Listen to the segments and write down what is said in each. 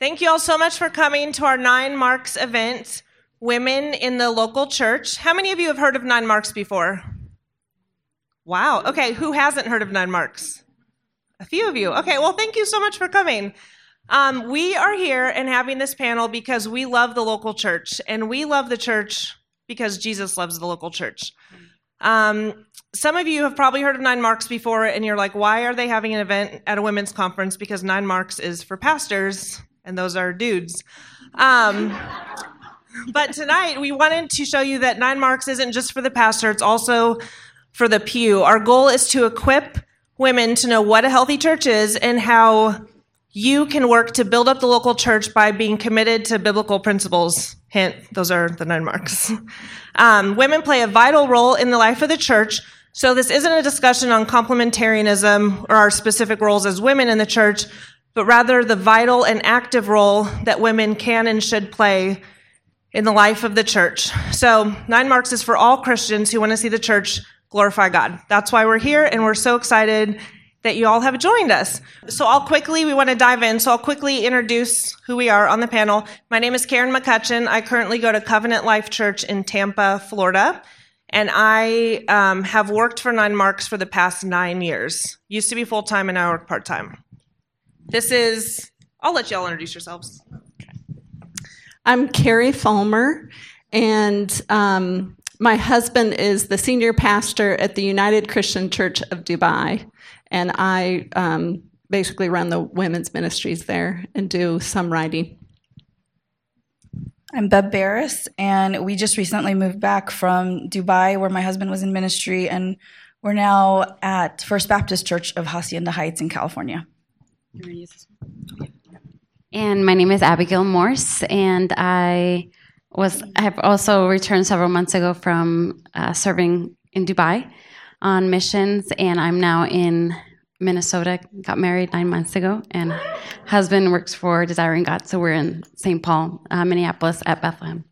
Thank you all so much for coming to our Nine Marks event, Women in the Local Church. How many of you have heard of Nine Marks before? Wow. Okay, who hasn't heard of Nine Marks? A few of you. Okay, well, thank you so much for coming. Um, we are here and having this panel because we love the local church, and we love the church because Jesus loves the local church. Um, some of you have probably heard of Nine Marks before, and you're like, why are they having an event at a women's conference? Because Nine Marks is for pastors, and those are dudes. Um, but tonight, we wanted to show you that Nine Marks isn't just for the pastor, it's also for the pew. Our goal is to equip women to know what a healthy church is and how you can work to build up the local church by being committed to biblical principles. Hint, those are the nine marks. Um, women play a vital role in the life of the church. So this isn't a discussion on complementarianism or our specific roles as women in the church, but rather the vital and active role that women can and should play in the life of the church. So nine marks is for all Christians who want to see the church glorify God. That's why we're here and we're so excited that you all have joined us. So I'll quickly, we want to dive in. So I'll quickly introduce who we are on the panel. My name is Karen McCutcheon. I currently go to Covenant Life Church in Tampa, Florida. And I um, have worked for Nine Marks for the past nine years. Used to be full time and now I work part time. This is, I'll let y'all introduce yourselves. I'm Carrie Folmar, and um, my husband is the senior pastor at the United Christian Church of Dubai and I um, basically run the women's ministries there and do some writing. I'm Bev Barris, and we just recently moved back from Dubai, where my husband was in ministry, and we're now at First Baptist Church of Hacienda Heights in California. And my name is Abigail Morse, and I was I have also returned several months ago from uh, serving in Dubai on missions, and I'm now in Minnesota. Got married nine months ago, and husband works for Desiring God. So we're in St. Paul, uh, Minneapolis, at Bethlehem.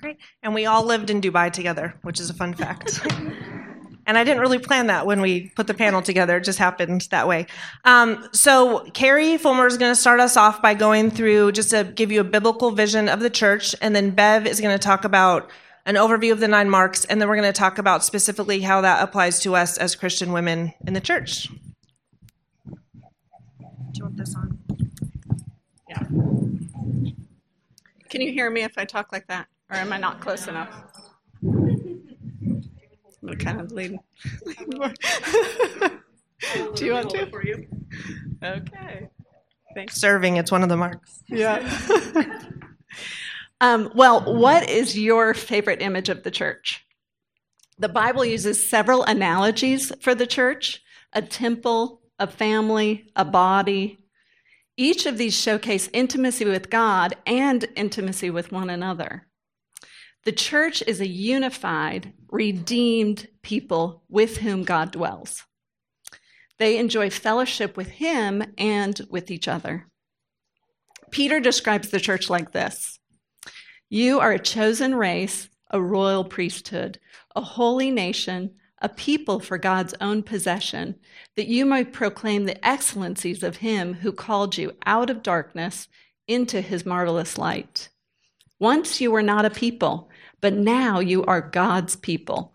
Great. And we all lived in Dubai together, which is a fun fact. and I didn't really plan that when we put the panel together. It just happened that way. Um, so Carrie Folmar is going to start us off by going through just to give you a biblical vision of the church, and then Bev is going to talk about an overview of the nine marks, and then we're going to talk about specifically how that applies to us as Christian women in the church. Do you want this on? Yeah. Can you hear me if I talk like that? Or am I not close enough? I'm kind of lean. Do you want to? For you. Okay. Thanks. Serving, it's one of the marks. Yeah. Um, well, what is your favorite image of the church? The Bible uses several analogies for the church a temple, a family, a body. Each of these showcase intimacy with God and intimacy with one another. The church is a unified, redeemed people with whom God dwells. They enjoy fellowship with Him and with each other. Peter describes the church like this you are a chosen race, a royal priesthood, a holy nation, a people for God's own possession, that you might proclaim the excellencies of him who called you out of darkness into his marvelous light. Once you were not a people, but now you are God's people.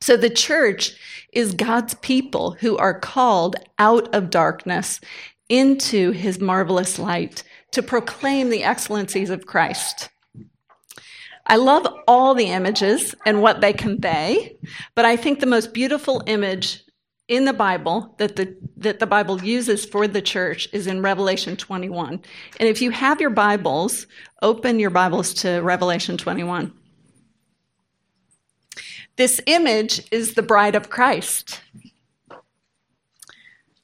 So the church is God's people who are called out of darkness into his marvelous light to proclaim the excellencies of Christ. I love all the images and what they convey, but I think the most beautiful image in the Bible that the, that the Bible uses for the church is in Revelation 21. And if you have your Bibles, open your Bibles to Revelation 21. This image is the bride of Christ.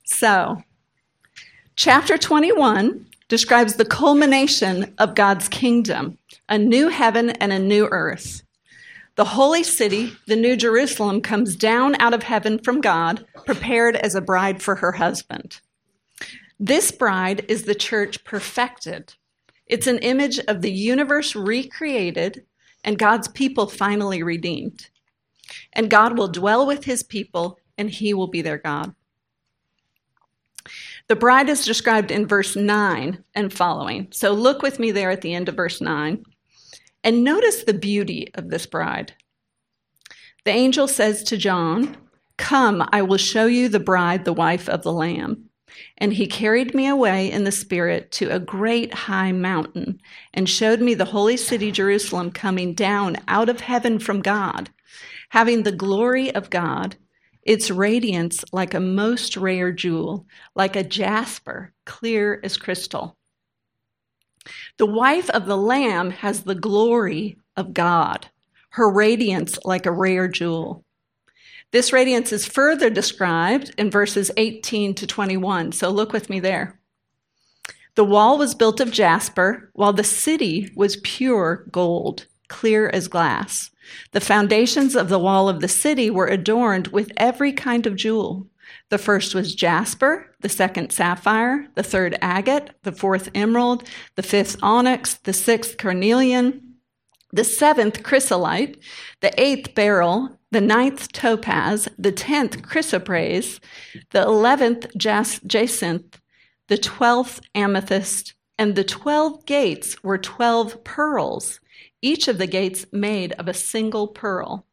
So, chapter 21 describes the culmination of God's kingdom, a new heaven and a new earth. The holy city, the New Jerusalem, comes down out of heaven from God, prepared as a bride for her husband. This bride is the church perfected. It's an image of the universe recreated and God's people finally redeemed. And God will dwell with his people, and he will be their God. The bride is described in verse 9 and following. So look with me there at the end of verse 9 and notice the beauty of this bride. The angel says to John, Come, I will show you the bride, the wife of the Lamb. And he carried me away in the Spirit to a great high mountain and showed me the holy city Jerusalem coming down out of heaven from God, having the glory of God, its radiance like a most rare jewel, like a jasper, clear as crystal. The wife of the Lamb has the glory of God, her radiance like a rare jewel. This radiance is further described in verses 18 to 21. So look with me there. The wall was built of jasper, while the city was pure gold, clear as glass. The foundations of the wall of the city were adorned with every kind of jewel. The first was jasper, the second sapphire, the third agate, the fourth emerald, the fifth onyx, the sixth carnelian, the seventh chrysolite, the eighth beryl, the ninth topaz, the tenth chrysoprase, the eleventh jacinth, the twelfth amethyst, and the twelve gates were twelve pearls, each of the gates made of a single pearl.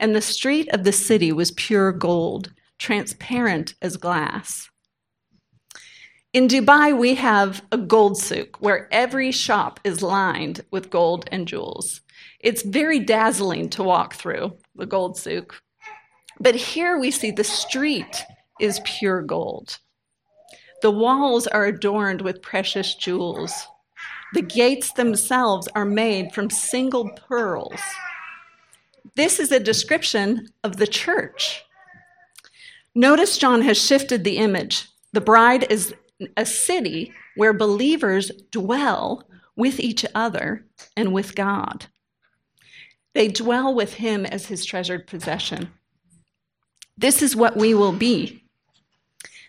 And the street of the city was pure gold, transparent as glass. In Dubai, we have a gold souk where every shop is lined with gold and jewels. It's very dazzling to walk through the gold souk. But here we see the street is pure gold. The walls are adorned with precious jewels. The gates themselves are made from single pearls. This is a description of the church. Notice John has shifted the image. The bride is a city where believers dwell with each other and with God. They dwell with him as his treasured possession. This is what we will be.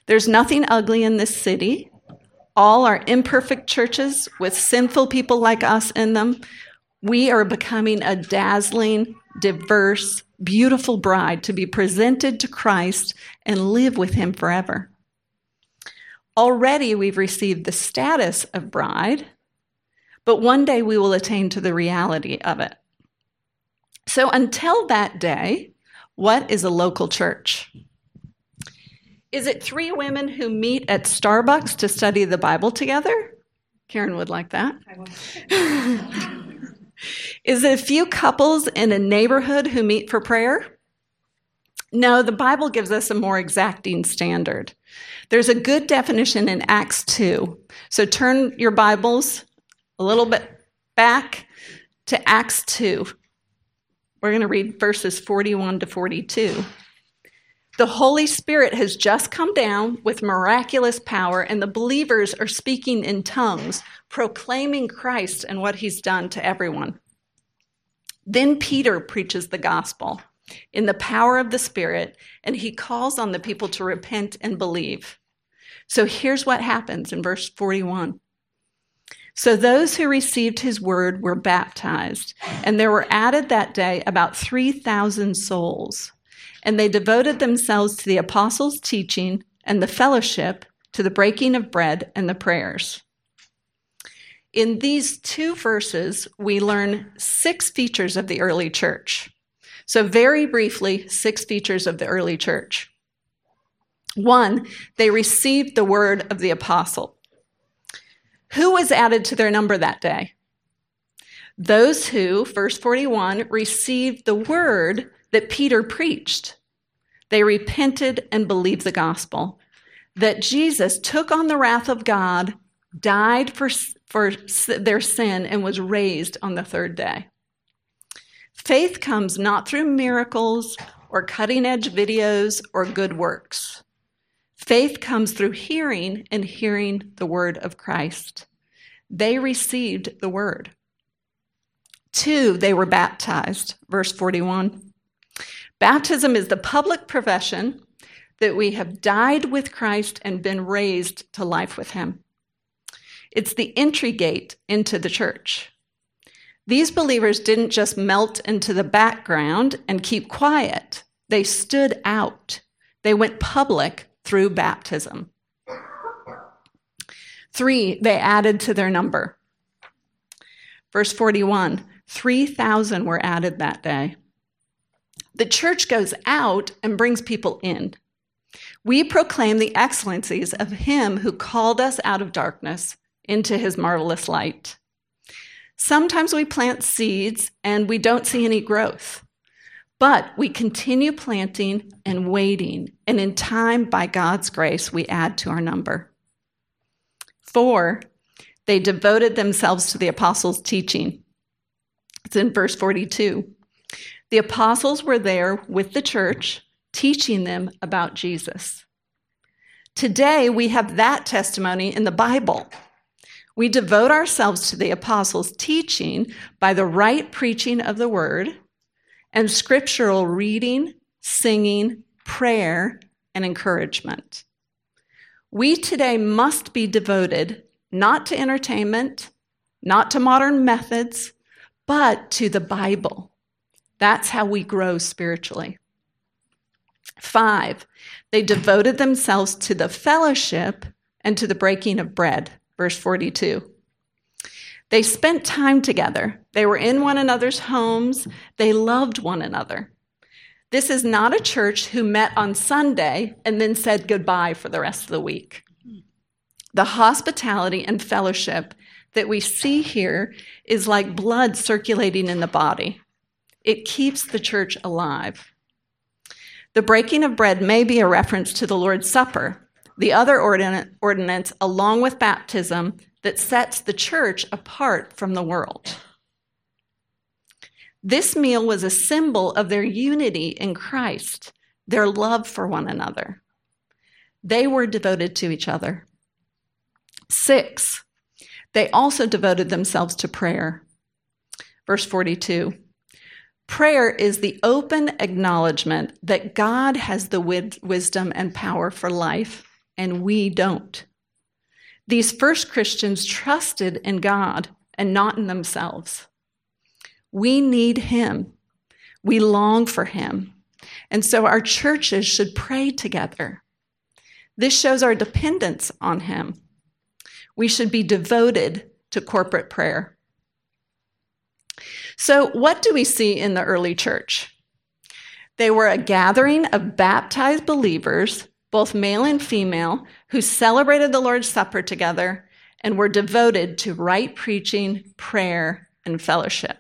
There's nothing ugly in this city. All are imperfect churches with sinful people like us in them. We are becoming a dazzling, diverse, beautiful bride to be presented to Christ and live with him forever. Already we've received the status of bride, but one day we will attain to the reality of it. So until that day, what is a local church? Is it three women who meet at Starbucks to study the Bible together? Karen would like that. is it a few couples in a neighborhood who meet for prayer? No, the Bible gives us a more exacting standard. There's a good definition in Acts 2. So turn your Bibles a little bit back to Acts 2. We're going to read verses 41 to 42. The Holy Spirit has just come down with miraculous power, and the believers are speaking in tongues, proclaiming Christ and what he's done to everyone. Then Peter preaches the gospel in the power of the Spirit, and he calls on the people to repent and believe. So here's what happens in verse 41. So those who received his word were baptized, and there were added that day about 3,000 souls. And they devoted themselves to the apostles' teaching and the fellowship, to the breaking of bread and the prayers. In these two verses, we learn six features of the early church. So, very briefly, six features of the early church. One, they received the word of the apostle. Who was added to their number that day? Those who, verse 41, received the word that Peter preached. They repented and believed the gospel that Jesus took on the wrath of God, died for, for their sin, and was raised on the third day. Faith comes not through miracles or cutting edge videos or good works. Faith comes through hearing and hearing the word of Christ. They received the word. Two, they were baptized. Verse 41. Baptism is the public profession that we have died with Christ and been raised to life with him. It's the entry gate into the church. These believers didn't just melt into the background and keep quiet, they stood out. They went public through baptism. Three, they added to their number. Verse 41 3,000 were added that day. The church goes out and brings people in. We proclaim the excellencies of him who called us out of darkness into his marvelous light. Sometimes we plant seeds and we don't see any growth, but we continue planting and waiting, and in time, by God's grace, we add to our number. Four, they devoted themselves to the apostles' teaching. It's in verse 42. The apostles were there with the church, teaching them about Jesus. Today, we have that testimony in the Bible. We devote ourselves to the apostles' teaching by the right preaching of the word and scriptural reading, singing, prayer, and encouragement. We today must be devoted not to entertainment, not to modern methods, but to the Bible. That's how we grow spiritually. Five, they devoted themselves to the fellowship and to the breaking of bread. Verse 42. They spent time together. They were in one another's homes. They loved one another. This is not a church who met on Sunday and then said goodbye for the rest of the week. The hospitality and fellowship that we see here is like blood circulating in the body. It keeps the church alive. The breaking of bread may be a reference to the Lord's Supper, the other ordinance, along with baptism, that sets the church apart from the world. This meal was a symbol of their unity in Christ, their love for one another. They were devoted to each other. Six, they also devoted themselves to prayer. Verse 42 Prayer is the open acknowledgement that God has the wisdom and power for life, and we don't. These first Christians trusted in God and not in themselves. We need Him. We long for Him. And so our churches should pray together. This shows our dependence on Him. We should be devoted to corporate prayer. So, what do we see in the early church? They were a gathering of baptized believers, both male and female, who celebrated the Lord's Supper together and were devoted to right preaching, prayer, and fellowship.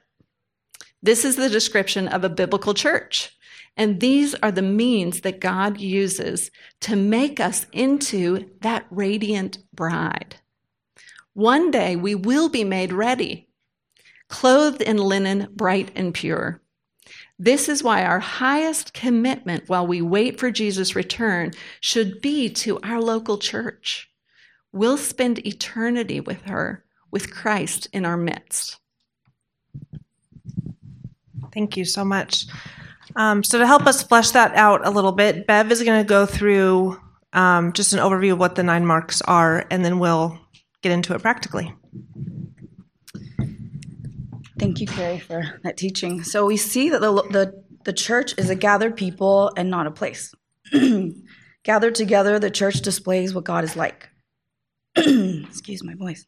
This is the description of a biblical church. And these are the means that God uses to make us into that radiant bride. One day we will be made ready, clothed in linen bright and pure. This is why our highest commitment while we wait for Jesus' return should be to our local church. We'll spend eternity with her, with Christ in our midst. Thank you so much. Um, so, to help us flesh that out a little bit, Bev is going to go through um, just an overview of what the nine marks are, and then we'll get into it practically. Thank you, Carrie, for that teaching. So we see that the, the, the church is a gathered people and not a place. gathered together, the church displays what God is like. Excuse my voice.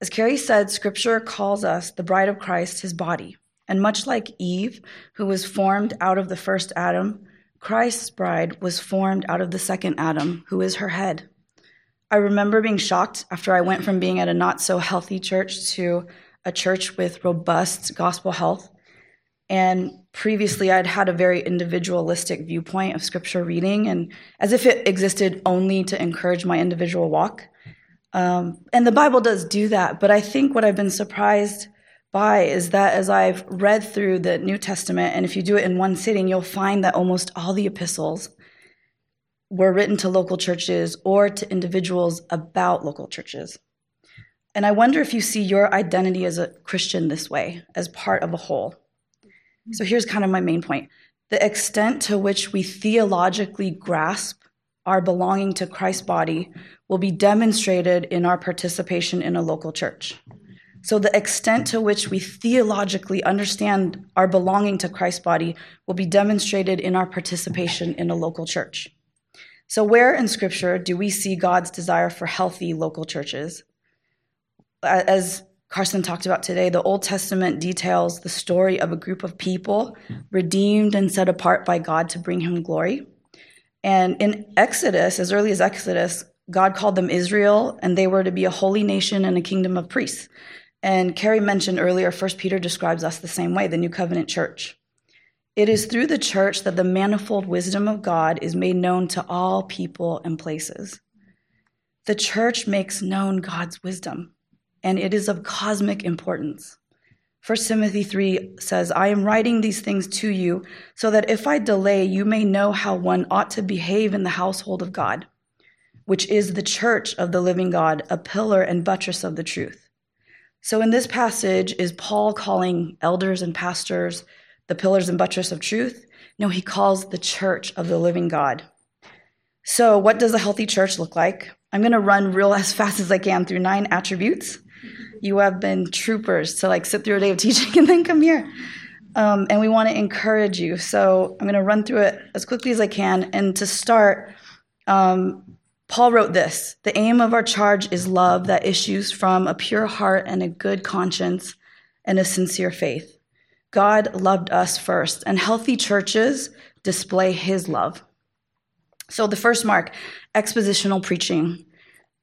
As Carrie said, Scripture calls us the bride of Christ, his body. And much like Eve, who was formed out of the first Adam, Christ's bride was formed out of the second Adam, who is her head. I remember being shocked after I went from being at a not so healthy church to a church with robust gospel health. And previously, I'd had a very individualistic viewpoint of scripture reading, and as if it existed only to encourage my individual walk. Um, and the Bible does do that, but I think what I've been surprised by is that as I've read through the New Testament, and if you do it in one sitting, you'll find that almost all the epistles were written to local churches or to individuals about local churches. And I wonder if you see your identity as a Christian this way, as part of a whole. Mm-hmm. So here's kind of my main point the extent to which we theologically grasp our belonging to Christ's body will be demonstrated in our participation in a local church. So, the extent to which we theologically understand our belonging to Christ's body will be demonstrated in our participation in a local church. So, where in Scripture do we see God's desire for healthy local churches? As Carson talked about today, the Old Testament details the story of a group of people redeemed and set apart by God to bring him glory. And in Exodus, as early as Exodus, God called them Israel, and they were to be a holy nation and a kingdom of priests. And Carrie mentioned earlier, First Peter describes us the same way, the New Covenant church. It is through the church that the manifold wisdom of God is made known to all people and places. The church makes known God's wisdom, and it is of cosmic importance. 1 Timothy 3 says, I am writing these things to you so that if I delay, you may know how one ought to behave in the household of God, which is the church of the living God, a pillar and buttress of the truth. So, in this passage, is Paul calling elders and pastors the pillars and buttress of truth? No, he calls the church of the living God. So, what does a healthy church look like? I'm going to run real as fast as I can through nine attributes. You have been troopers to like sit through a day of teaching and then come here. Um, and we want to encourage you. So, I'm going to run through it as quickly as I can. And to start, um, Paul wrote this The aim of our charge is love that issues from a pure heart and a good conscience and a sincere faith. God loved us first, and healthy churches display his love. So, the first mark, expositional preaching.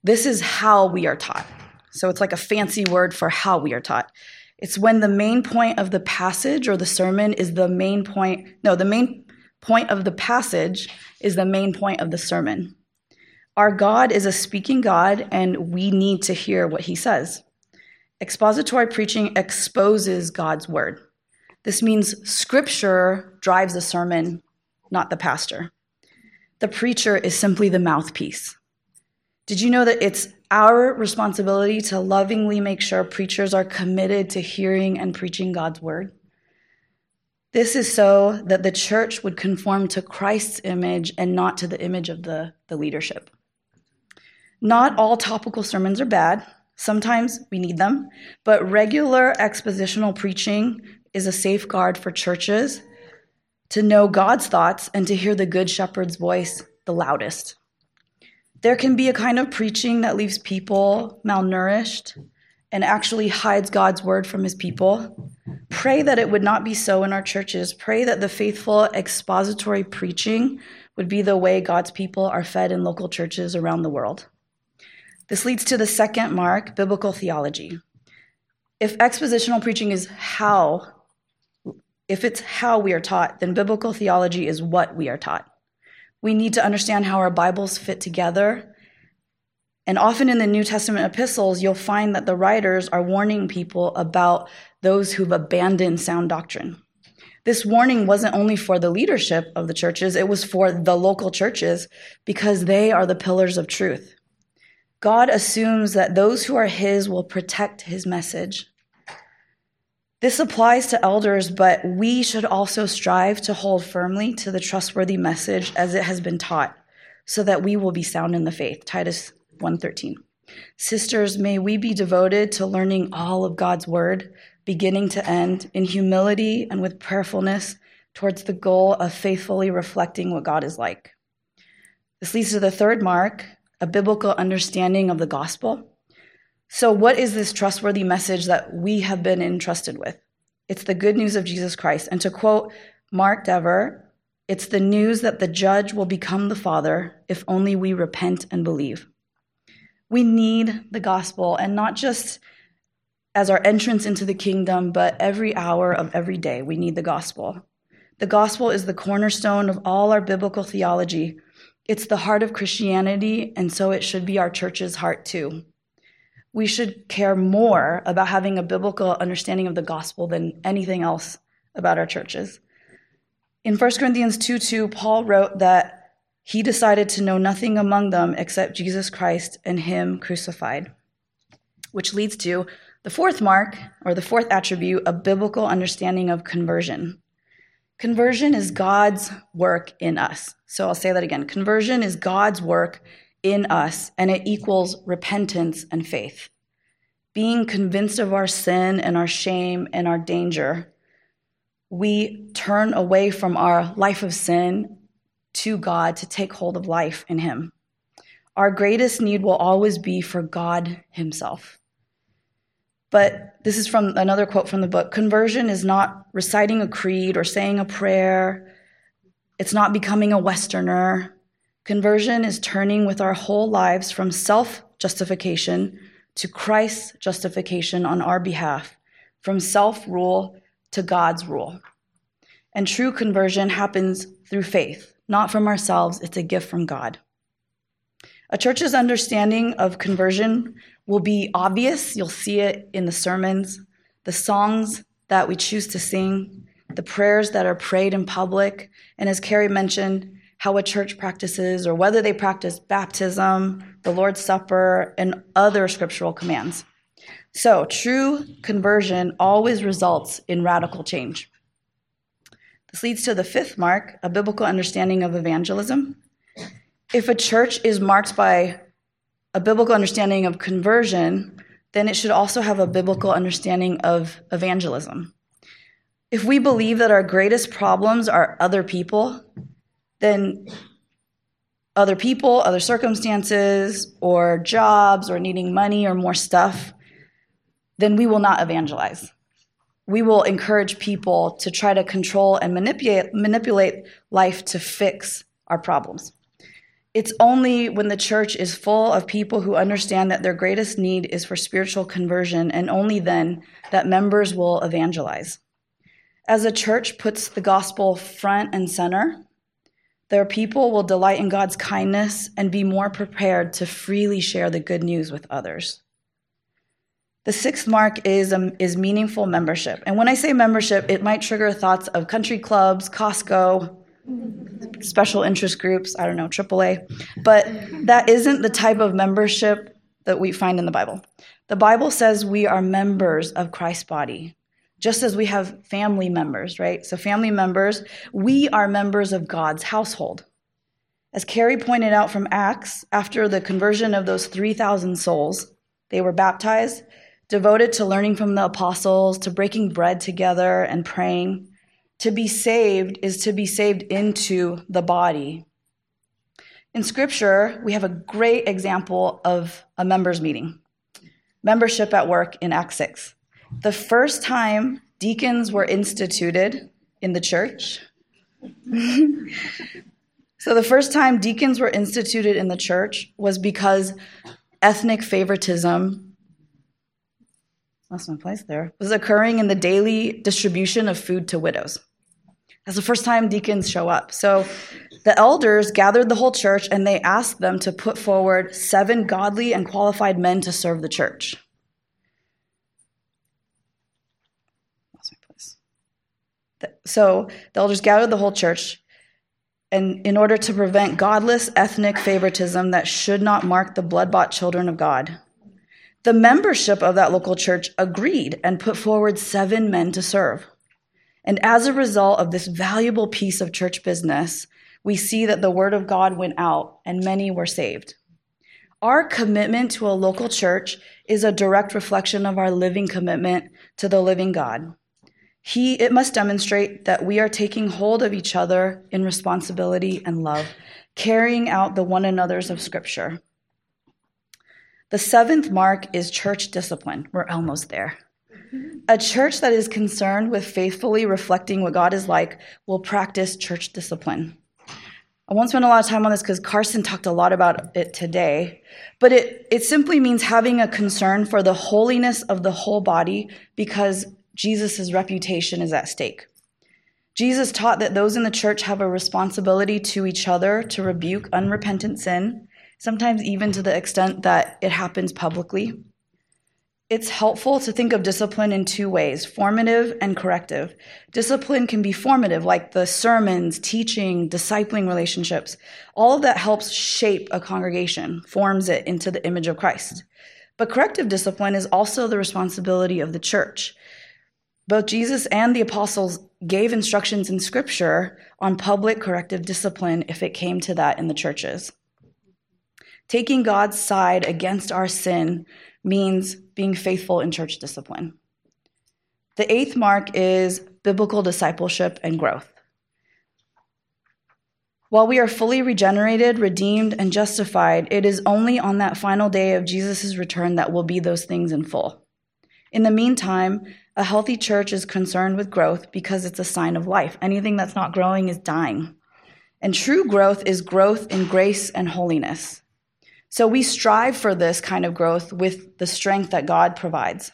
This is how we are taught. So, it's like a fancy word for how we are taught. It's when the main point of the passage or the sermon is the main point. No, the main point of the passage is the main point of the sermon. Our God is a speaking God, and we need to hear what he says. Expository preaching exposes God's word. This means scripture drives the sermon, not the pastor. The preacher is simply the mouthpiece. Did you know that it's our responsibility to lovingly make sure preachers are committed to hearing and preaching God's word? This is so that the church would conform to Christ's image and not to the image of the, the leadership. Not all topical sermons are bad. Sometimes we need them, but regular expositional preaching is a safeguard for churches to know God's thoughts and to hear the Good Shepherd's voice the loudest. There can be a kind of preaching that leaves people malnourished and actually hides God's word from his people. Pray that it would not be so in our churches. Pray that the faithful expository preaching would be the way God's people are fed in local churches around the world. This leads to the second mark biblical theology. If expositional preaching is how, if it's how we are taught, then biblical theology is what we are taught. We need to understand how our Bibles fit together. And often in the New Testament epistles, you'll find that the writers are warning people about those who've abandoned sound doctrine. This warning wasn't only for the leadership of the churches, it was for the local churches because they are the pillars of truth. God assumes that those who are his will protect his message. This applies to elders, but we should also strive to hold firmly to the trustworthy message as it has been taught, so that we will be sound in the faith. Titus 1:13. Sisters, may we be devoted to learning all of God's word, beginning to end, in humility and with prayerfulness towards the goal of faithfully reflecting what God is like. This leads to the third mark, a biblical understanding of the gospel. So, what is this trustworthy message that we have been entrusted with? It's the good news of Jesus Christ. And to quote Mark Dever, it's the news that the judge will become the father if only we repent and believe. We need the gospel, and not just as our entrance into the kingdom, but every hour of every day, we need the gospel. The gospel is the cornerstone of all our biblical theology it's the heart of Christianity, and so it should be our church's heart too. We should care more about having a biblical understanding of the gospel than anything else about our churches. In 1 Corinthians 2 2, Paul wrote that he decided to know nothing among them except Jesus Christ and Him crucified, which leads to the fourth mark, or the fourth attribute, a biblical understanding of conversion. Conversion is God's work in us. So I'll say that again. Conversion is God's work in us, and it equals repentance and faith. Being convinced of our sin and our shame and our danger, we turn away from our life of sin to God to take hold of life in Him. Our greatest need will always be for God Himself. But this is from another quote from the book Conversion is not reciting a creed or saying a prayer, it's not becoming a Westerner. Conversion is turning with our whole lives from self justification to Christ's justification on our behalf, from self rule to God's rule. And true conversion happens through faith, not from ourselves, it's a gift from God. A church's understanding of conversion will be obvious. You'll see it in the sermons, the songs that we choose to sing, the prayers that are prayed in public, and as Carrie mentioned, how a church practices or whether they practice baptism, the Lord's Supper, and other scriptural commands. So, true conversion always results in radical change. This leads to the fifth mark, a biblical understanding of evangelism. If a church is marked by a biblical understanding of conversion, then it should also have a biblical understanding of evangelism. If we believe that our greatest problems are other people, then other people, other circumstances, or jobs, or needing money or more stuff, then we will not evangelize. We will encourage people to try to control and manipulate, manipulate life to fix our problems. It's only when the church is full of people who understand that their greatest need is for spiritual conversion, and only then that members will evangelize. As a church puts the gospel front and center, their people will delight in God's kindness and be more prepared to freely share the good news with others. The sixth mark is, um, is meaningful membership. And when I say membership, it might trigger thoughts of country clubs, Costco, special interest groups, I don't know, AAA. But that isn't the type of membership that we find in the Bible. The Bible says we are members of Christ's body just as we have family members, right? So, family members, we are members of God's household. As Carrie pointed out from Acts, after the conversion of those 3,000 souls, they were baptized, devoted to learning from the apostles, to breaking bread together and praying. To be saved is to be saved into the body. In Scripture, we have a great example of a members' meeting membership at work in Acts 6 the first time deacons were instituted in the church. so, the first time deacons were instituted in the church was because ethnic favoritism, lost my place there, was occurring in the daily distribution of food to widows. That's the first time deacons show up. So, the elders gathered the whole church and they asked them to put forward seven godly and qualified men to serve the church. So the elders gathered the whole church, and in order to prevent godless ethnic favoritism that should not mark the blood bought children of God, the membership of that local church agreed and put forward seven men to serve. And as a result of this valuable piece of church business, we see that the word of God went out and many were saved. Our commitment to a local church is a direct reflection of our living commitment to the living God. He, it must demonstrate that we are taking hold of each other in responsibility and love, carrying out the one another's of Scripture. The seventh mark is church discipline. We're almost there. A church that is concerned with faithfully reflecting what God is like will practice church discipline. I won't spend a lot of time on this because Carson talked a lot about it today, but it, it simply means having a concern for the holiness of the whole body because Jesus' reputation is at stake. Jesus taught that those in the church have a responsibility to each other to rebuke unrepentant sin, sometimes even to the extent that it happens publicly. It's helpful to think of discipline in two ways formative and corrective. Discipline can be formative, like the sermons, teaching, discipling relationships. All of that helps shape a congregation, forms it into the image of Christ. But corrective discipline is also the responsibility of the church. Both Jesus and the apostles gave instructions in scripture on public corrective discipline if it came to that in the churches. Taking God's side against our sin means being faithful in church discipline. The eighth mark is biblical discipleship and growth. While we are fully regenerated, redeemed, and justified, it is only on that final day of Jesus' return that we'll be those things in full. In the meantime, a healthy church is concerned with growth because it's a sign of life. Anything that's not growing is dying. And true growth is growth in grace and holiness. So we strive for this kind of growth with the strength that God provides.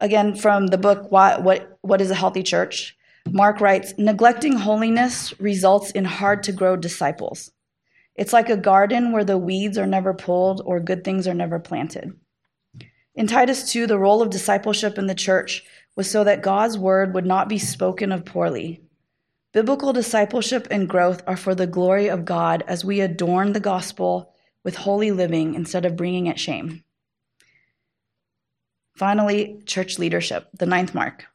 Again, from the book, What, what, what is a Healthy Church? Mark writes Neglecting holiness results in hard to grow disciples. It's like a garden where the weeds are never pulled or good things are never planted. In Titus 2, the role of discipleship in the church was so that God's word would not be spoken of poorly. Biblical discipleship and growth are for the glory of God as we adorn the gospel with holy living instead of bringing it shame. Finally, church leadership, the ninth mark.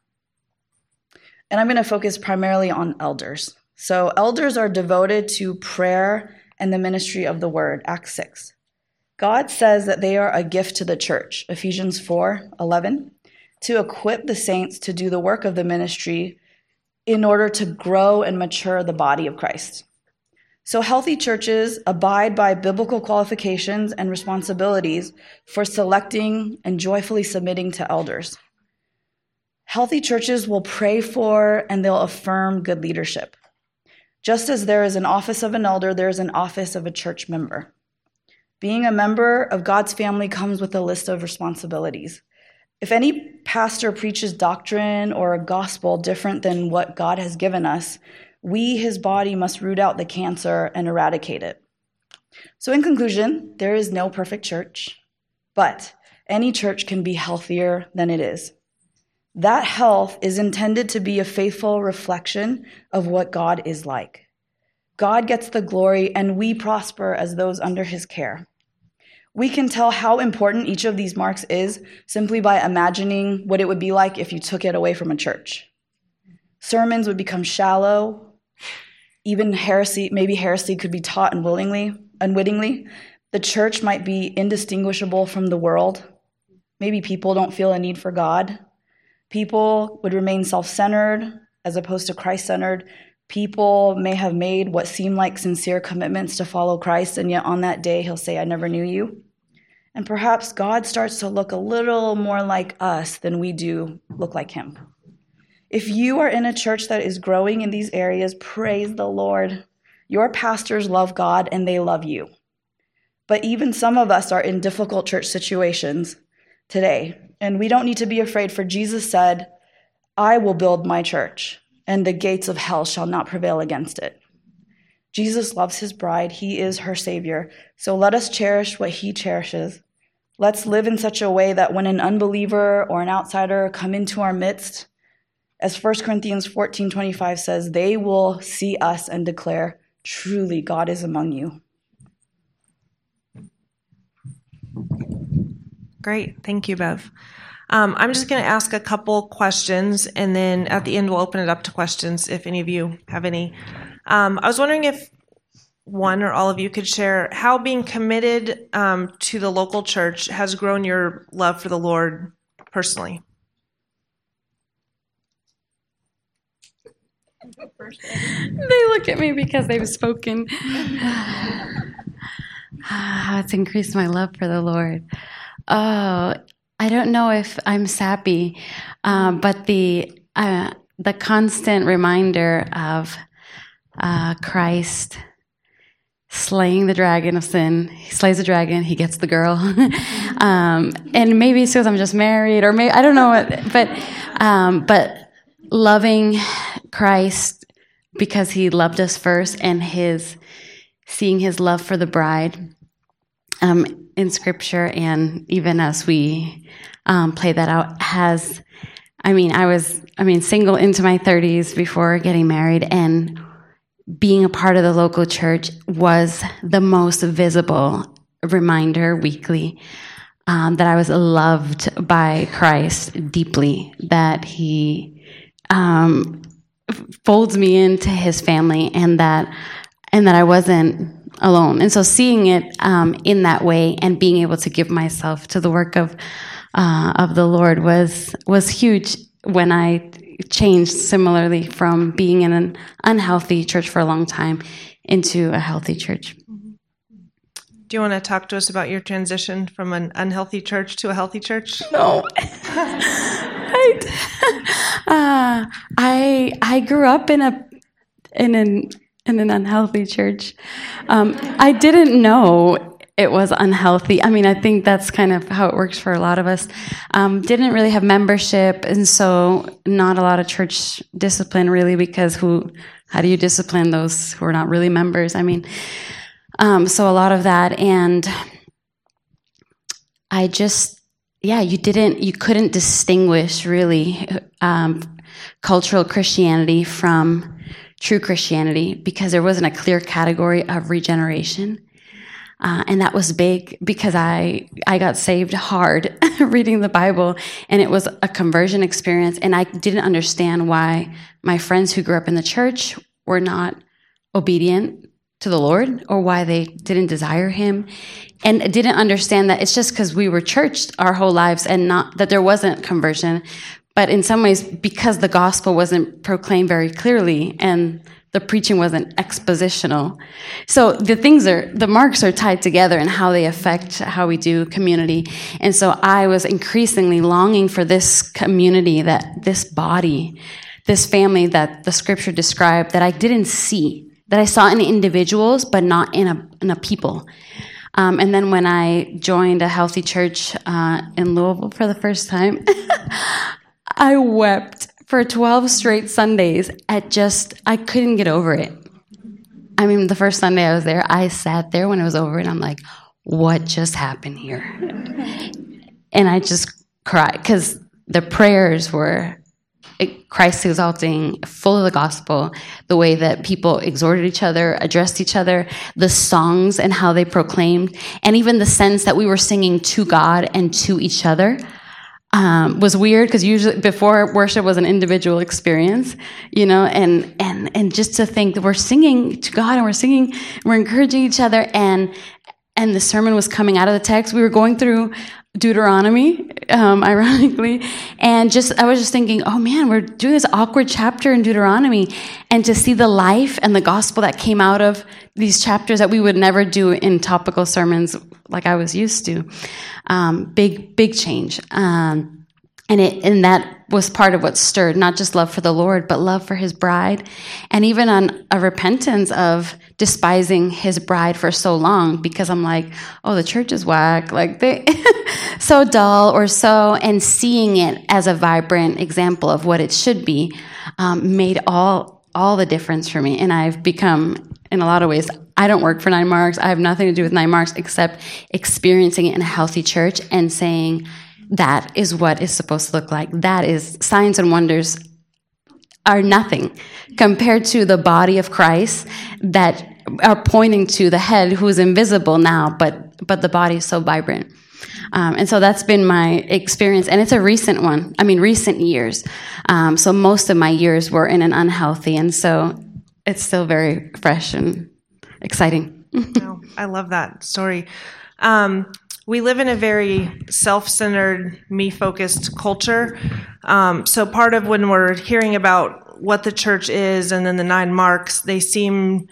And I'm going to focus primarily on elders. So, elders are devoted to prayer and the ministry of the word, Acts 6. God says that they are a gift to the church, Ephesians 4 11, to equip the saints to do the work of the ministry in order to grow and mature the body of Christ. So, healthy churches abide by biblical qualifications and responsibilities for selecting and joyfully submitting to elders. Healthy churches will pray for and they'll affirm good leadership. Just as there is an office of an elder, there is an office of a church member. Being a member of God's family comes with a list of responsibilities. If any pastor preaches doctrine or a gospel different than what God has given us, we, his body, must root out the cancer and eradicate it. So, in conclusion, there is no perfect church, but any church can be healthier than it is. That health is intended to be a faithful reflection of what God is like. God gets the glory, and we prosper as those under his care. We can tell how important each of these marks is simply by imagining what it would be like if you took it away from a church. Sermons would become shallow. Even heresy, maybe heresy could be taught unwillingly, unwittingly. The church might be indistinguishable from the world. Maybe people don't feel a need for God. People would remain self centered as opposed to Christ centered. People may have made what seem like sincere commitments to follow Christ, and yet on that day he'll say, I never knew you. And perhaps God starts to look a little more like us than we do look like Him. If you are in a church that is growing in these areas, praise the Lord. Your pastors love God and they love you. But even some of us are in difficult church situations today, and we don't need to be afraid, for Jesus said, I will build my church, and the gates of hell shall not prevail against it. Jesus loves his bride, he is her savior. So let us cherish what he cherishes Let's live in such a way that when an unbeliever or an outsider come into our midst, as 1 Corinthians 14:25 says, they will see us and declare, truly God is among you. Great. Thank you, Bev. Um, I'm just going to ask a couple questions, and then at the end, we'll open it up to questions if any of you have any. Um, I was wondering if one or all of you could share how being committed um, to the local church has grown your love for the Lord personally. they look at me because they've spoken. How it's increased my love for the Lord. Oh, I don't know if I'm sappy, um, but the uh, the constant reminder of uh, Christ slaying the dragon of sin. He slays the dragon, he gets the girl. um, and maybe it's because I'm just married, or maybe I don't know what, but um, but loving Christ because he loved us first, and his seeing his love for the bride um, in Scripture, and even as we um, play that out, has. I mean, I was, I mean, single into my 30s before getting married, and being a part of the local church was the most visible reminder weekly um, that I was loved by Christ deeply, that He um, folds me into His family, and that and that I wasn't alone. And so, seeing it um, in that way and being able to give myself to the work of uh, of the Lord was was huge when I changed similarly from being in an unhealthy church for a long time into a healthy church. Do you want to talk to us about your transition from an unhealthy church to a healthy church? No. I, uh, I I grew up in a in an in an unhealthy church. Um, I didn't know it was unhealthy. I mean, I think that's kind of how it works for a lot of us. Um, didn't really have membership, and so not a lot of church discipline really. Because who? How do you discipline those who are not really members? I mean, um, so a lot of that, and I just, yeah, you didn't, you couldn't distinguish really um, cultural Christianity from true Christianity because there wasn't a clear category of regeneration. Uh, and that was big because I I got saved hard reading the Bible, and it was a conversion experience. And I didn't understand why my friends who grew up in the church were not obedient to the Lord, or why they didn't desire Him, and didn't understand that it's just because we were churched our whole lives, and not that there wasn't conversion. But in some ways, because the gospel wasn't proclaimed very clearly, and the preaching wasn't expositional. So the things are, the marks are tied together and how they affect how we do community. And so I was increasingly longing for this community, that this body, this family that the scripture described that I didn't see, that I saw in individuals, but not in a, in a people. Um, and then when I joined a healthy church uh, in Louisville for the first time, I wept for 12 straight Sundays at just, I couldn't get over it. I mean, the first Sunday I was there, I sat there when it was over and I'm like, what just happened here? And I just cried because the prayers were Christ exalting, full of the gospel, the way that people exhorted each other, addressed each other, the songs and how they proclaimed, and even the sense that we were singing to God and to each other um, was weird because usually before worship was an individual experience, you know, and and and just to think that we're singing to God and we're singing, we're encouraging each other, and and the sermon was coming out of the text. We were going through Deuteronomy, um, ironically, and just I was just thinking, oh man, we're doing this awkward chapter in Deuteronomy, and to see the life and the gospel that came out of these chapters that we would never do in topical sermons like I was used to, um, big big change, um, and it and that was part of what stirred not just love for the Lord, but love for His bride, and even on a repentance of despising His bride for so long because I'm like, oh, the church is whack, like they so dull or so, and seeing it as a vibrant example of what it should be um, made all all the difference for me, and I've become in a lot of ways. I don't work for Nine Marks. I have nothing to do with Nine Marks except experiencing it in a healthy church and saying that is what is supposed to look like. That is signs and wonders are nothing compared to the body of Christ that are pointing to the head who is invisible now, but but the body is so vibrant. Um, and so that's been my experience, and it's a recent one. I mean, recent years. Um, so most of my years were in an unhealthy, and so it's still very fresh and exciting. oh, I love that story. Um, we live in a very self-centered, me-focused culture. Um, so part of when we're hearing about what the church is, and then the nine marks, they seem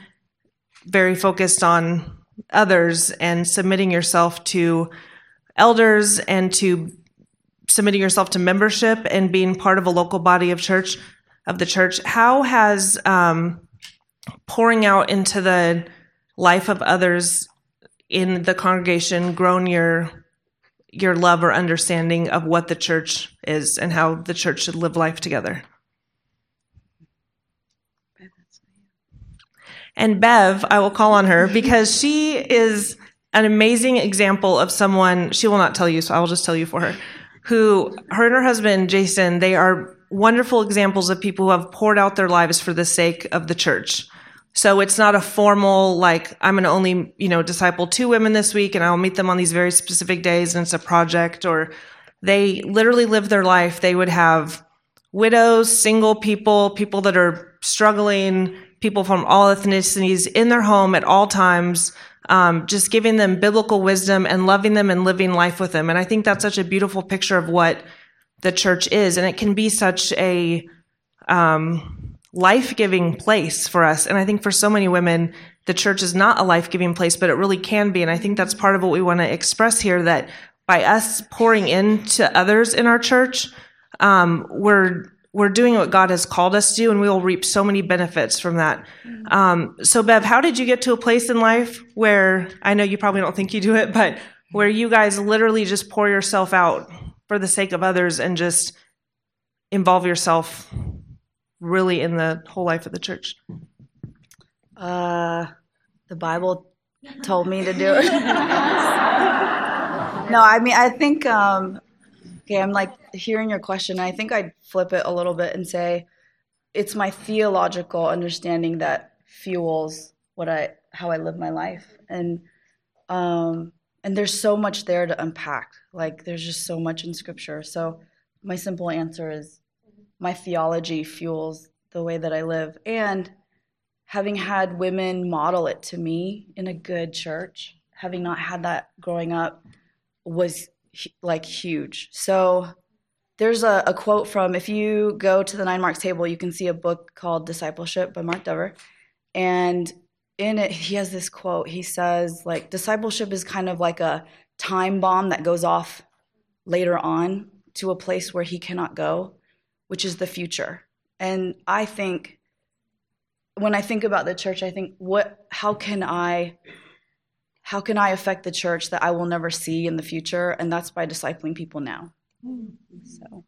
very focused on others and submitting yourself to elders and to submitting yourself to membership and being part of a local body of church of the church. How has um, pouring out into the life of others in the congregation grown your your love or understanding of what the church is and how the church should live life together? And Bev, I will call on her because she is an amazing example of someone, she will not tell you, so I will just tell you for her, who, her and her husband, Jason, they are wonderful examples of people who have poured out their lives for the sake of the church. So it's not a formal, like, I'm going to only, you know, disciple two women this week and I'll meet them on these very specific days and it's a project or they literally live their life. They would have widows, single people, people that are struggling, people from all ethnicities in their home at all times, um, just giving them biblical wisdom and loving them and living life with them. And I think that's such a beautiful picture of what the church is. And it can be such a, um, life giving place for us. And I think for so many women, the church is not a life giving place, but it really can be. And I think that's part of what we want to express here that by us pouring into others in our church, um, we're we're doing what God has called us to and we will reap so many benefits from that. Um, so, Bev, how did you get to a place in life where I know you probably don't think you do it, but where you guys literally just pour yourself out for the sake of others and just involve yourself really in the whole life of the church? Uh, the Bible told me to do it. no, I mean, I think, um, okay, I'm like hearing your question. I think I'd flip it a little bit and say it's my theological understanding that fuels what I, how I live my life. And, um, and there's so much there to unpack. Like, there's just so much in scripture. So, my simple answer is my theology fuels the way that I live. And having had women model it to me in a good church, having not had that growing up, was like huge. So there's a, a, quote from if you go to the Nine Marks table, you can see a book called Discipleship by Mark Dever. And in it, he has this quote. He says, like, discipleship is kind of like a time bomb that goes off later on to a place where he cannot go, which is the future. And I think when I think about the church, I think what how can I how can I affect the church that I will never see in the future? And that's by discipling people now. So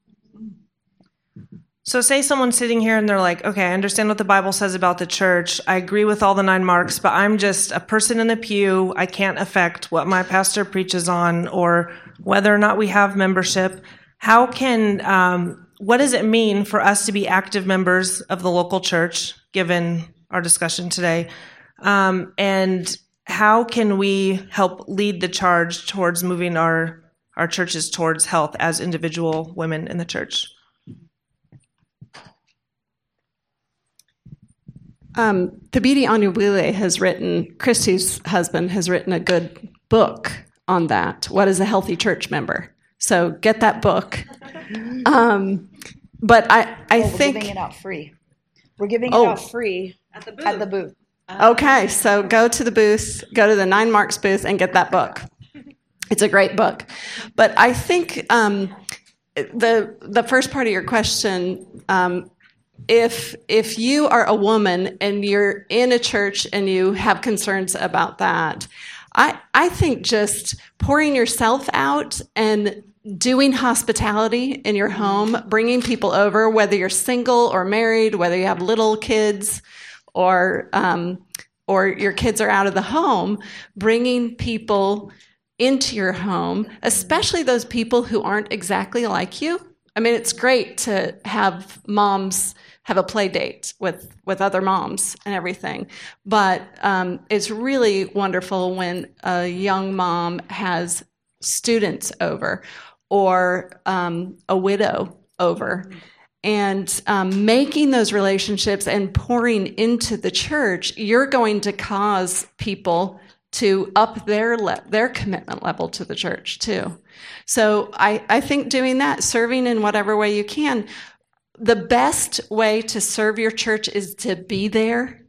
so, say someone's sitting here and they're like, okay, I understand what the Bible says about the church. I agree with all the nine marks, but I'm just a person in the pew. I can't affect what my pastor preaches on or whether or not we have membership. How can, um, what does it mean for us to be active members of the local church, given our discussion today? Um, and how can we help lead the charge towards moving our, our churches towards health as individual women in the church? Um, Thabiti Anyabwile has written, Kristie's husband has written a good book on that. What is a healthy church member? So get that book. Um, but I, I oh, we're think. giving it out free. We're giving it Oh. out free at the booth. At the booth. Okay, so go to the booth, go to the Nine Marks booth, and get that book. It's a great book. But I think um, the the first part of your question, um, if if you are a woman and you're in a church and you have concerns about that, I I think just pouring yourself out and doing hospitality in your home, bringing people over, whether you're single or married, whether you have little kids or um, or your kids are out of the home, bringing people into your home, especially those people who aren't exactly like you. I mean, it's great to have moms have a play date with with other moms and everything, but um, it's really wonderful when a young mom has students over or um, a widow over and um, making those relationships and pouring into the church, you're going to cause people to up their le- their commitment level to the church too. So I, I think doing that, serving in whatever way you can, the best way to serve your church is to be there.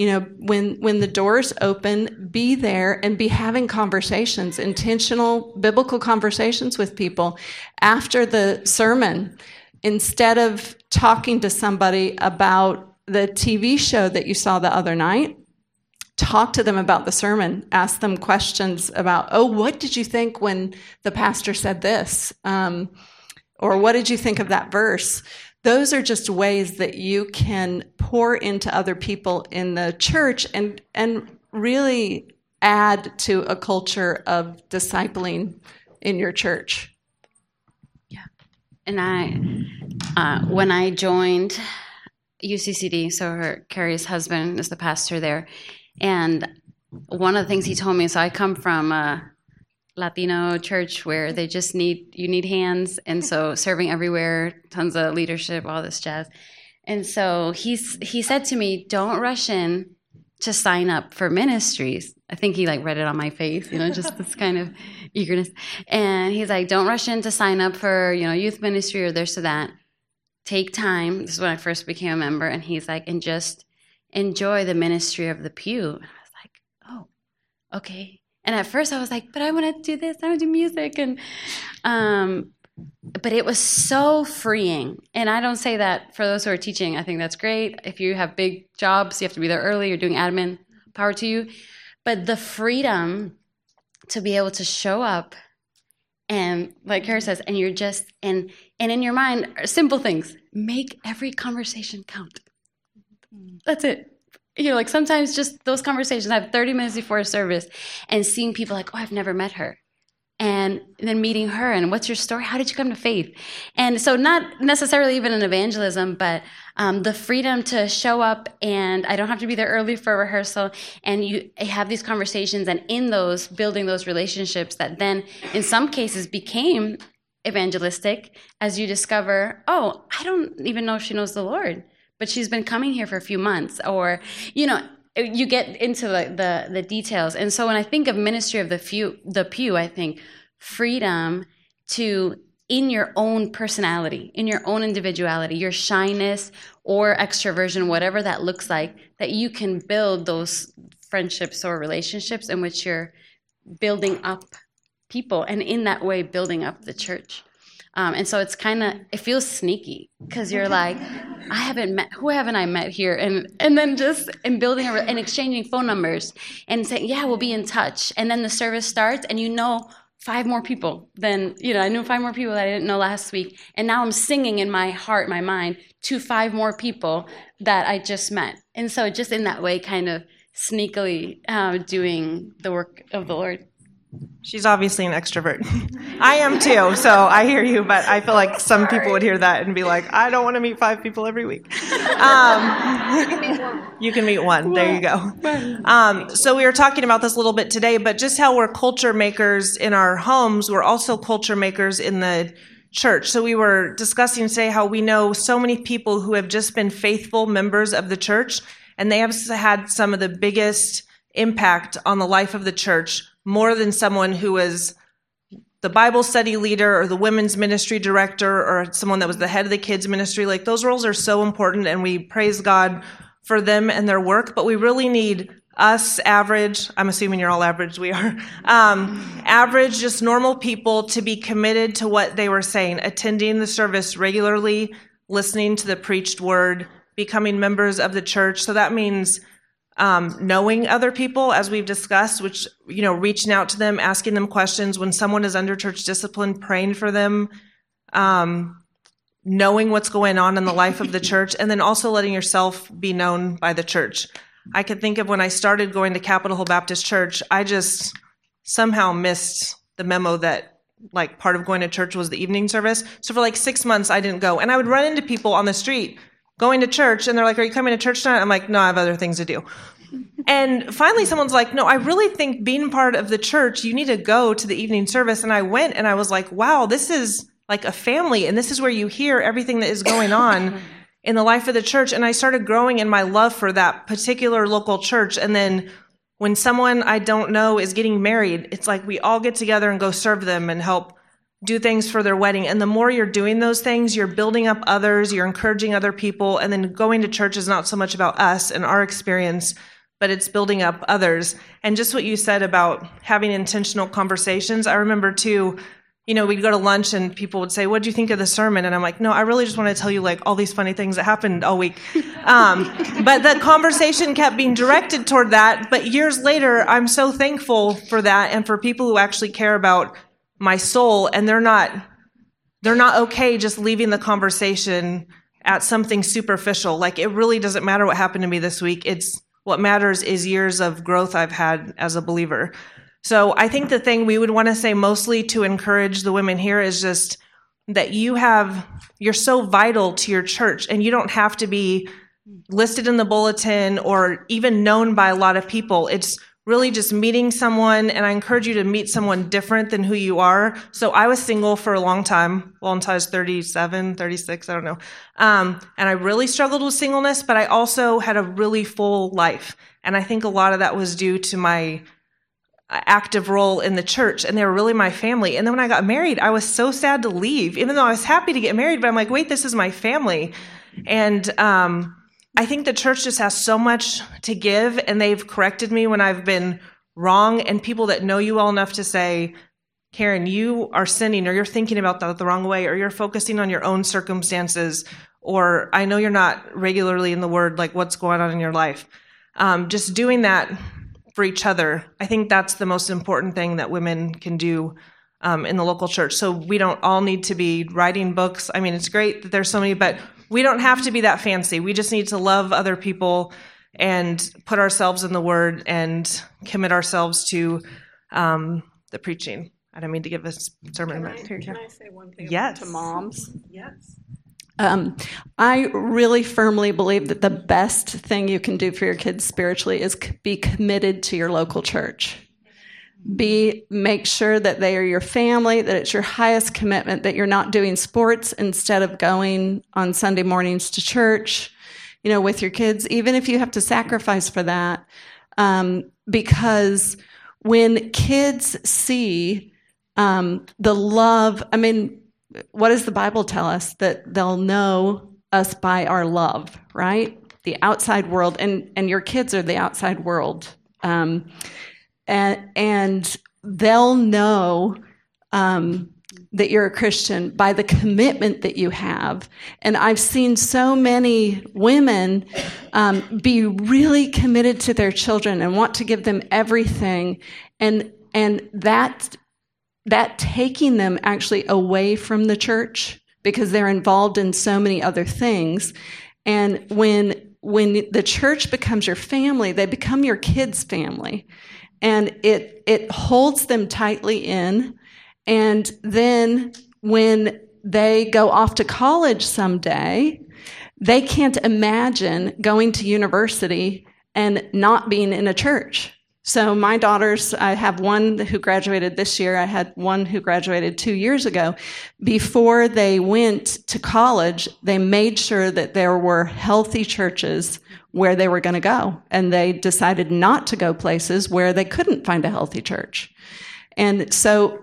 You know, when when the doors open, be there and be having conversations, intentional biblical conversations with people after the sermon instead of talking to somebody about the TV show that you saw the other night, talk to them about the sermon. Ask them questions about, oh, what did you think when the pastor said this? Um, or what did you think of that verse? Those are just ways that you can pour into other people in the church and, and really add to a culture of discipling in your church. Yeah, and I, uh, when I joined UCCD, so her Carrie's husband is the pastor there, and one of the things he told me. So I come from a Latino church where they just need you need hands, and so serving everywhere, tons of leadership, all this jazz. And so he's he said to me, "Don't rush in to sign up for ministries." I think he like read it on my face, you know, just this kind of eagerness. And he's like, "Don't rush in to sign up for you know youth ministry or this or that. Take time." This is when I first became a member, and he's like, "And just enjoy the ministry of the pew." And I was like, "Oh, okay. And at first I was like, but I want to do this. I want to do music. And, um, but it was so freeing. And I don't say that for those who are teaching. I think that's great. If you have big jobs, you have to be there early, you're doing admin, power to you. But the freedom to be able to show up and like Kara says, and you're just and and in your mind, simple things. Make every conversation count. That's it. You know, like sometimes just those conversations. I have 30 minutes before a service and seeing people like, oh, I've never met her. And then meeting her and what's your story? How did you come to faith? And so not necessarily even an evangelism but um, the freedom to show up and i don't have to be there early for rehearsal. And you have these conversations and in those building those relationships that then in some cases became evangelistic as you discover oh i don't even know if she knows the lord but she's been coming here for a few months or you know you get into the, the, the details. And so when I think of ministry of the few, the pew, I think freedom to in your own personality, in your own individuality, your shyness or extroversion, whatever that looks like, that you can build those friendships or relationships in which you're building up people and in that way building up the church. Um, and so it's kind of it feels sneaky because you're like, I haven't met who haven't I met here, and and then just and building a, and exchanging phone numbers and saying, yeah, we'll be in touch, and then the service starts, and you know five more people than you know i knew five more people that i didn't know last week. And now i'm singing in my heart my mind to five more people that i just met. And so just in that way kind of sneakily uh, doing the work of the lord She's obviously an extrovert. I am too, so I hear you, but I feel like some people would hear that and be like, I don't want to meet five people every week. Um, you can meet one. There you go. Um, so we were talking about this a little bit today, but just how we're culture makers in our homes, we're also culture makers in the church. So we were discussing today how we know so many people who have just been faithful members of the church, and they have had some of the biggest impact on the life of the church more than someone who was the Bible study leader or the women's ministry director or someone that was the head of the kids ministry. Like those roles are so important and we praise God for them and their work, but we really need us average, I'm assuming you're all average, we are, um, average, just normal people to be committed to what they were saying, attending the service regularly, listening to the preached word, becoming members of the church. So that means um, knowing other people, as we've discussed, which, you know, reaching out to them, asking them questions when someone is under church discipline, praying for them, um, knowing what's going on in the life of the church, and then also letting yourself be known by the church. I could think of when I started going to Capitol Hill Baptist Church, I just somehow missed the memo that like part of going to church was the evening service. So for like six months, I didn't go. And I would run into people on the street going to church and they're like, Are you coming to church tonight? I'm like, No, I have other things to do. And finally, someone's like, No, I really think being part of the church, you need to go to the evening service. And I went and I was like, Wow, this is like a family. And this is where you hear everything that is going on in the life of the church. And I started growing in my love for that particular local church. And then when someone I don't know is getting married, it's like we all get together and go serve them and help do things for their wedding. And the more you're doing those things, you're building up others, you're encouraging other people. And then going to church is not so much about us and our experience, but it's building up others. And just what you said about having intentional conversations, I remember too. You know, we'd go to lunch and people would say, "What do you think of the sermon?" And I'm like, "No, I really just want to tell you like all these funny things that happened all week." Um, but the conversation kept being directed toward that. But years later, I'm so thankful for that and for people who actually care about my soul and they're not they're not okay just leaving the conversation at something superficial. Like it really doesn't matter what happened to me this week. It's what matters is years of growth i've had as a believer. So i think the thing we would want to say mostly to encourage the women here is just that you have you're so vital to your church and you don't have to be listed in the bulletin or even known by a lot of people. It's really just meeting someone and i encourage you to meet someone different than who you are. So i was single for a long time well until i was 37 36 i don't know. Um, and i really struggled with singleness but i also had a really full life. And i think a lot of that was due to my uh, active role in the church and they were really my family. And then when i got married i was so sad to leave even though i was happy to get married but i'm like wait this is my family. And um, I think the church just has so much to give, and they've corrected me when I've been wrong and people that know you well enough to say, Karen, you are sinning or you're thinking about that the wrong way or you're focusing on your own circumstances or I know you're not regularly in the word, like what's going on in your life. Um, just doing that for each other, I think that's the most important thing that women can do um, in the local church. So we don't all need to be writing books. I mean, it's great that there's so many, but we don't have to be that fancy. We just need to love other people and put ourselves in the word and commit ourselves to um, the preaching. I don't mean to give a sermon. Can I, can I say one thing yes. to moms? Yes. Um, I really firmly believe that the best thing you can do for your kids spiritually is c- be committed to your local church. Be make sure that they are your family, that it's your highest commitment, that you're not doing sports instead of going on Sunday mornings to church, you know, with your kids, even if you have to sacrifice for that. Um, because when kids see um, the love, I mean, what does the Bible tell us? That they'll know us by our love, right? The outside world, and and your kids are the outside world, um, and and they'll know um, that you're a Christian by the commitment that you have. And I've seen so many women um, be really committed to their children and want to give them everything, and and that that taking them actually away from the church because they're involved in so many other things. And when when the church becomes your family, they become your kids' family. And it it holds them tightly in. And then when they go off to college someday, they can't imagine going to university and not being in a church so my daughters, I have one who graduated this year. I had one who graduated two years ago. Before they went to college, they made sure that there were healthy churches where they were going to go. And they decided not to go places where they couldn't find a healthy church. And so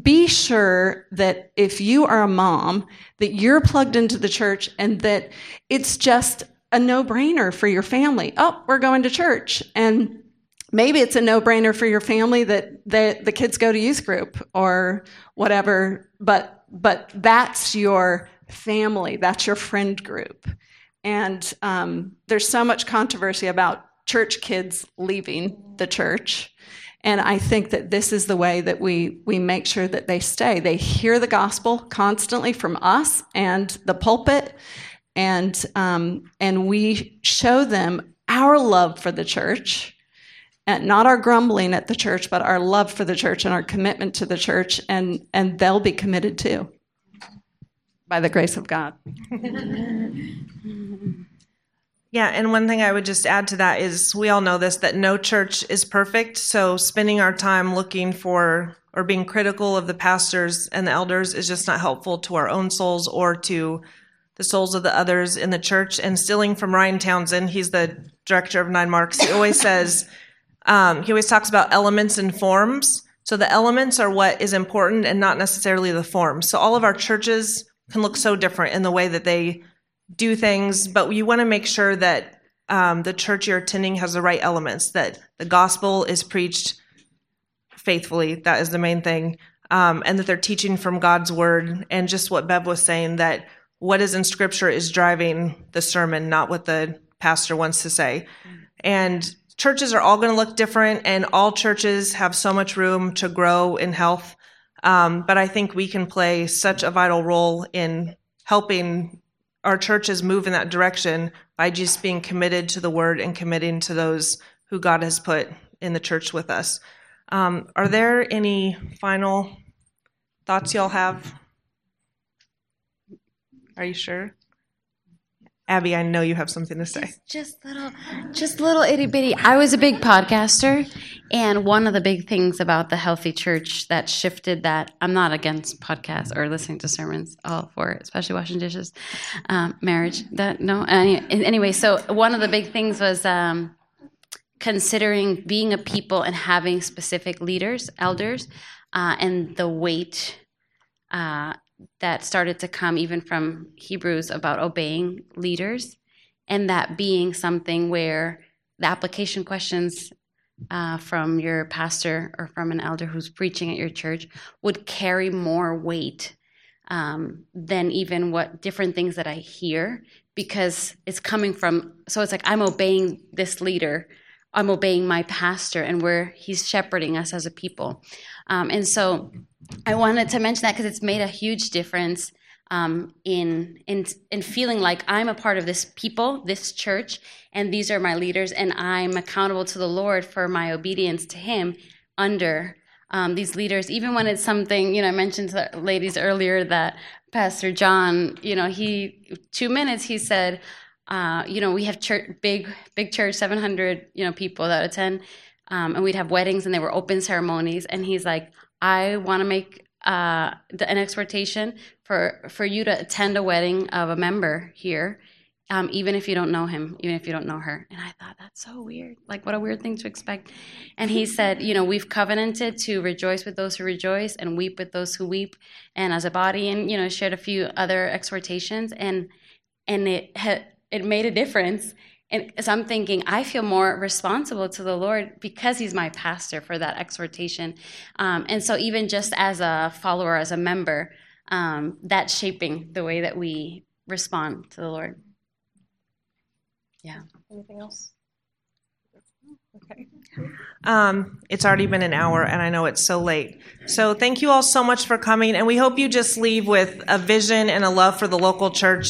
be sure that if you are a mom, that you're plugged into the church and that it's just a no brainer for your family. Oh, we're going to church. And maybe it's a no-brainer for your family that the, the kids go to youth group or whatever but but that's your family that's your friend group and um, there's so much controversy about church kids leaving the church. And i think that this is the way that we we make sure that they stay. They hear the gospel constantly from us and the pulpit. And um, and we show them our love for the church and not our grumbling at the church, but our love for the church and our commitment to the church, and, and they'll be committed too by the grace of God. Yeah, and one thing I would just add to that is we all know this that no church is perfect. So spending our time looking for or being critical of the pastors and the elders is just not helpful to our own souls or to the souls of the others in the church. And stealing from Ryan Townsend, he's the director of Nine Marks, he always says, um, he always talks about elements and forms. So the elements are what is important and not necessarily the forms. So all of our churches can look so different in the way that they do things, but you want to make sure that um, the church you're attending has the right elements, that the gospel is preached faithfully. That is the main thing. Um, and that they're teaching from God's word. And just what Bev was saying, that what is in scripture is driving the sermon, not what the pastor wants to say. And churches are all going to look different, and all churches have so much room to grow in health. Um, but I think we can play such a vital role in helping our churches move in that direction by just being committed to the word and committing to those who God has put in the church with us. Um, are there any final thoughts y'all have? Are you sure? Abby, I know you have something to say. Just, just little, just little itty bitty. I was a big podcaster, and one of the big things about the healthy church that shifted that I'm not against podcasts or listening to sermons, all for it, especially washing dishes, um, marriage. That no, any, anyway. So one of the big things was um, considering being a people and having specific leaders, elders, uh, and the weight. Uh, that started to come even from Hebrews about obeying leaders and that being something where the application questions uh, from your pastor or from an elder who's preaching at your church would carry more weight um, than even what different things that I hear because it's coming from. So it's like I'm obeying this leader, I'm obeying my pastor, and where he's shepherding us as a people. Um, and so I wanted to mention that because it's made a huge difference um, in in in feeling like I'm a part of this people, this church, and these are my leaders, and I'm accountable to the Lord for my obedience to Him under um, these leaders. Even when it's something, you know, I mentioned to the ladies earlier that Pastor John, you know, he two minutes he said, uh, you know, we have church, big big church, 700, you know, people that attend, um, and we'd have weddings, and they were open ceremonies, and he's like, I want to make uh, an exhortation for for you to attend a wedding of a member here, um, even if you don't know him, even if you don't know her. And I thought that's so weird. Like what a weird thing to expect. And he said, you know, we've covenanted to rejoice with those who rejoice and weep with those who weep, and as a body, and you know, shared a few other exhortations, and and it had it made a difference. And so I'm thinking, I feel more responsible to the Lord because He's my pastor for that exhortation. Um, and so, even just as a follower, as a member, um, that's shaping the way that we respond to the Lord. Yeah. Anything else? Okay. Um, it's already been an hour, and I know it's so late. So, thank you all so much for coming, and we hope you just leave with a vision and a love for the local church